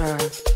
Jumpster.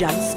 Jumpster.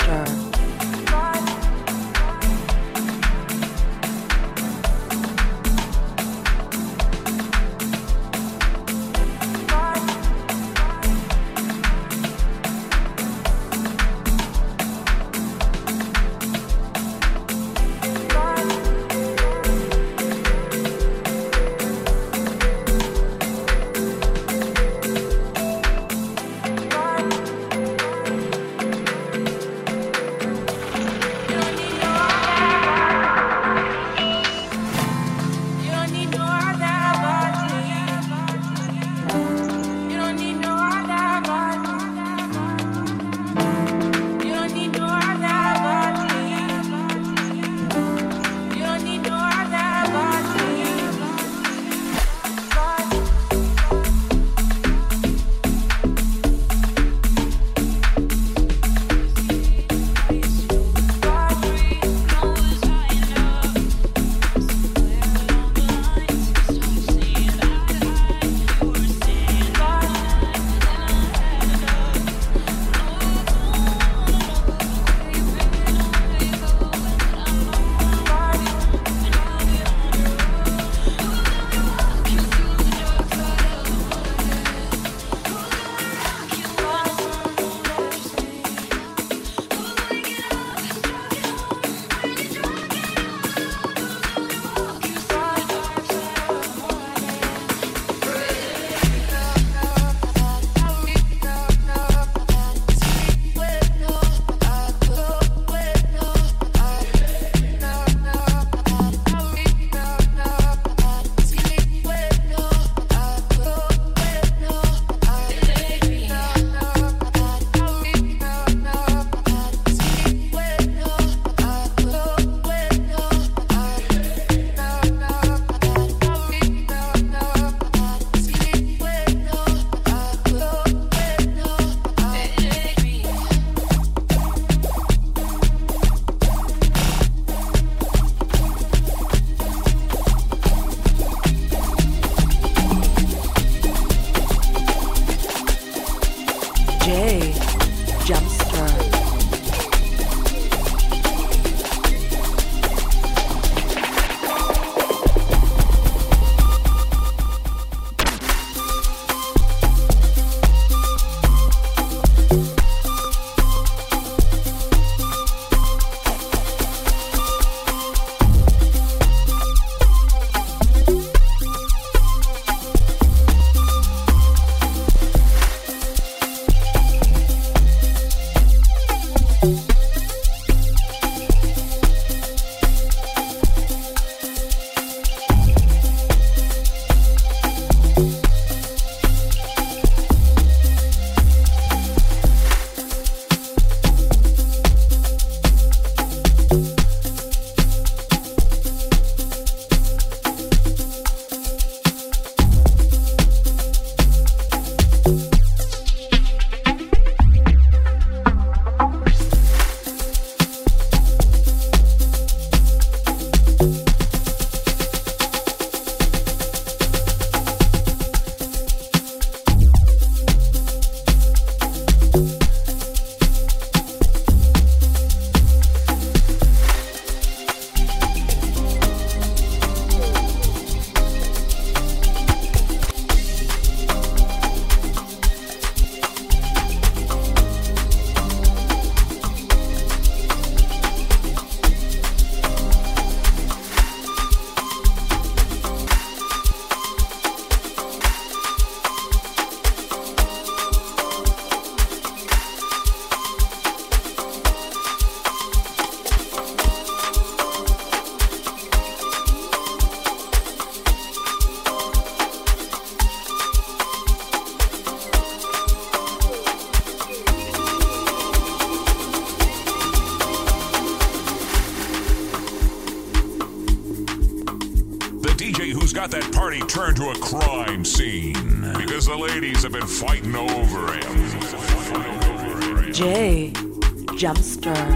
Jumpster.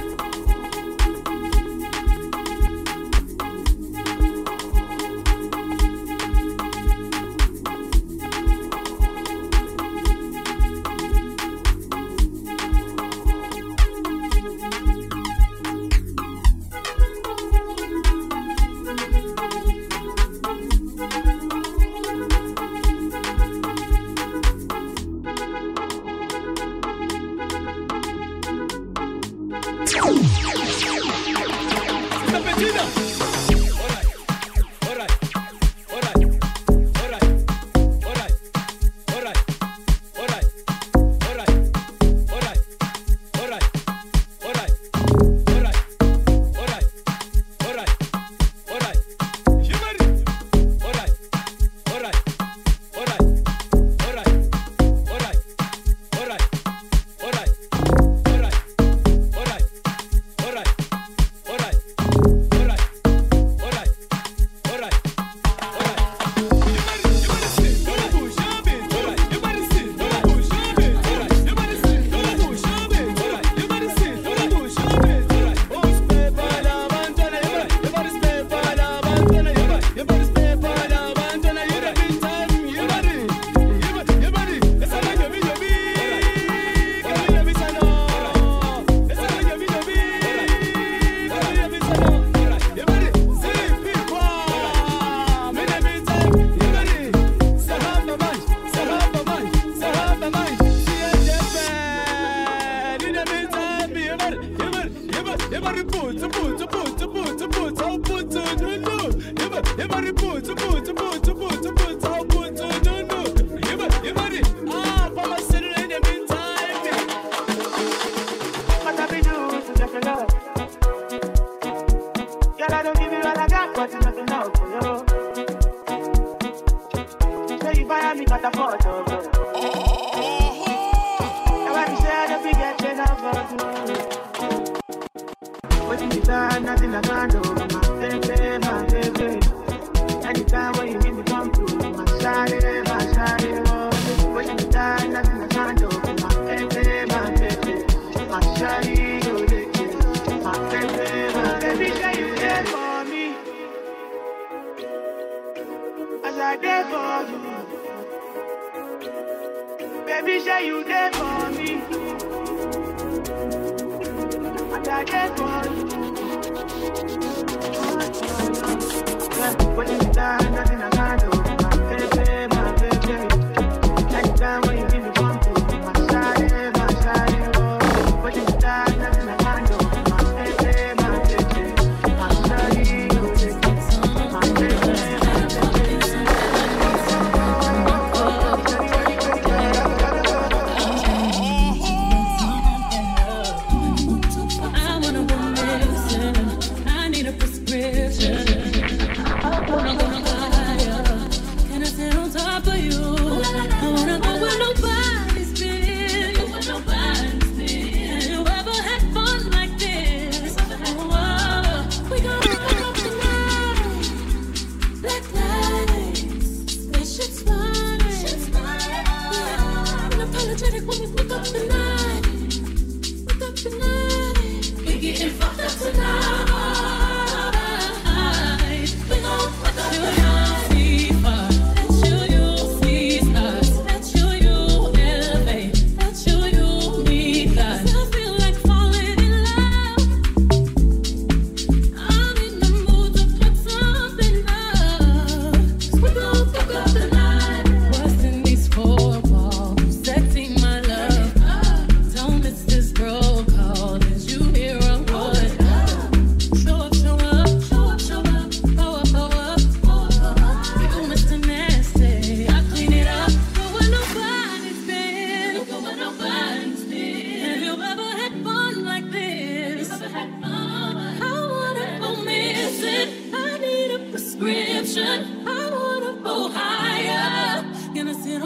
Tina.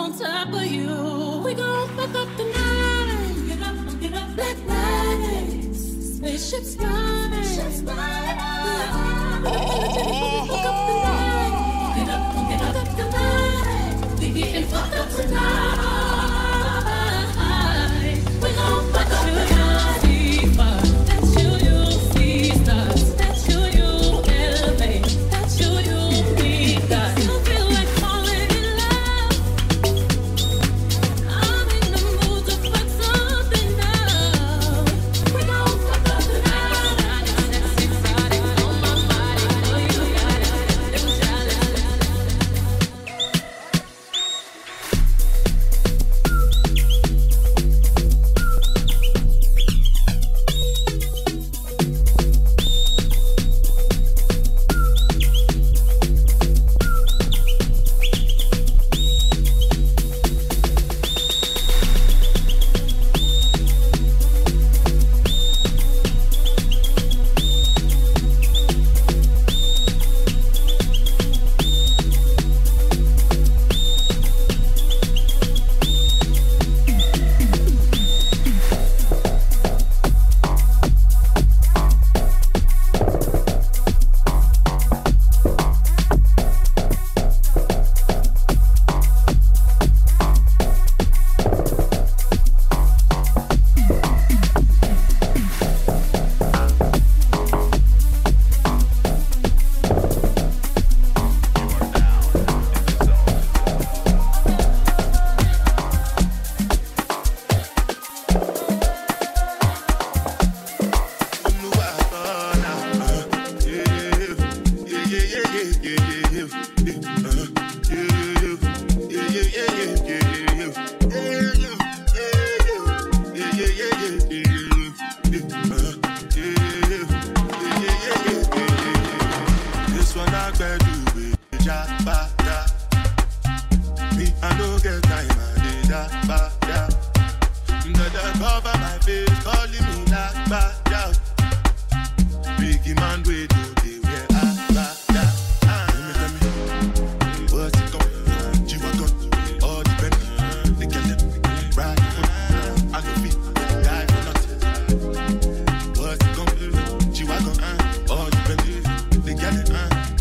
on top of you. We gon' fuck up the night. Get up, get up, black lights. Spaceships flying. Spaceships flying. Oh, oh, oh, oh. Get up, get up, get up the night. We gettin' fucked up tonight.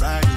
It,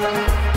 Foni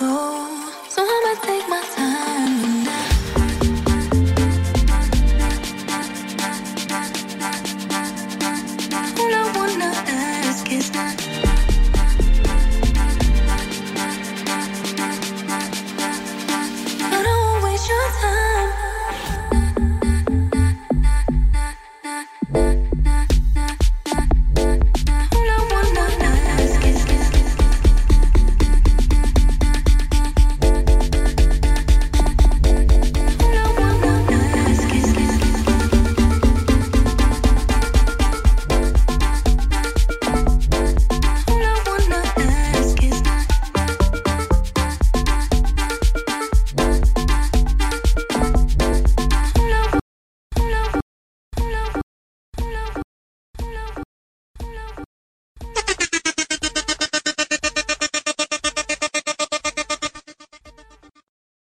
go. So I'ma take my